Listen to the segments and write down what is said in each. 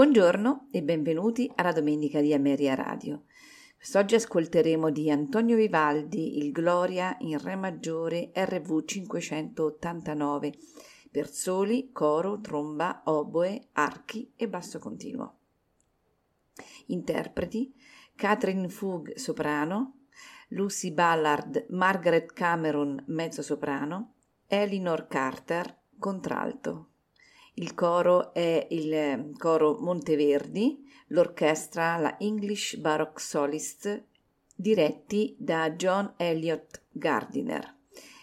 Buongiorno e benvenuti alla Domenica di Ameria Radio. Quest'oggi ascolteremo di Antonio Vivaldi il Gloria in Re maggiore RV 589 per soli, coro, tromba, oboe, archi e basso continuo. Interpreti Catherine Fug soprano, Lucy Ballard, Margaret Cameron mezzo soprano, Elinor Carter contralto. Il coro è il eh, coro Monteverdi, l'orchestra la English Baroque Solist, diretti da John Elliott Gardiner.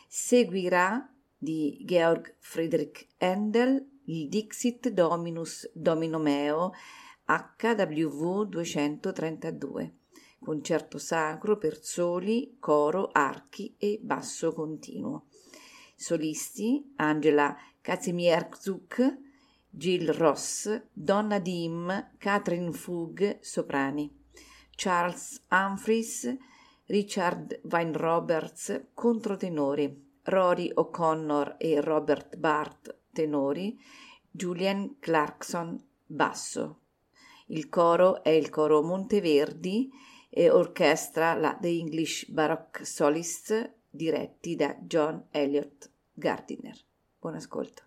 Seguirà di Georg Friedrich Handel il Dixit Dominus Dominomeo HWV 232, concerto sacro per soli, coro, archi e basso continuo. Solisti Angela Kazimierzuk, Jill Ross, Donna Dim, Catherine Fug, soprani, Charles Humphries, Richard Weinroberts, controtenori, Rory O'Connor e Robert Bart, tenori, Julian Clarkson, basso. Il coro è il coro Monteverdi e orchestra la The English Baroque Solist diretti da John Elliott Gardiner. Buon ascolto.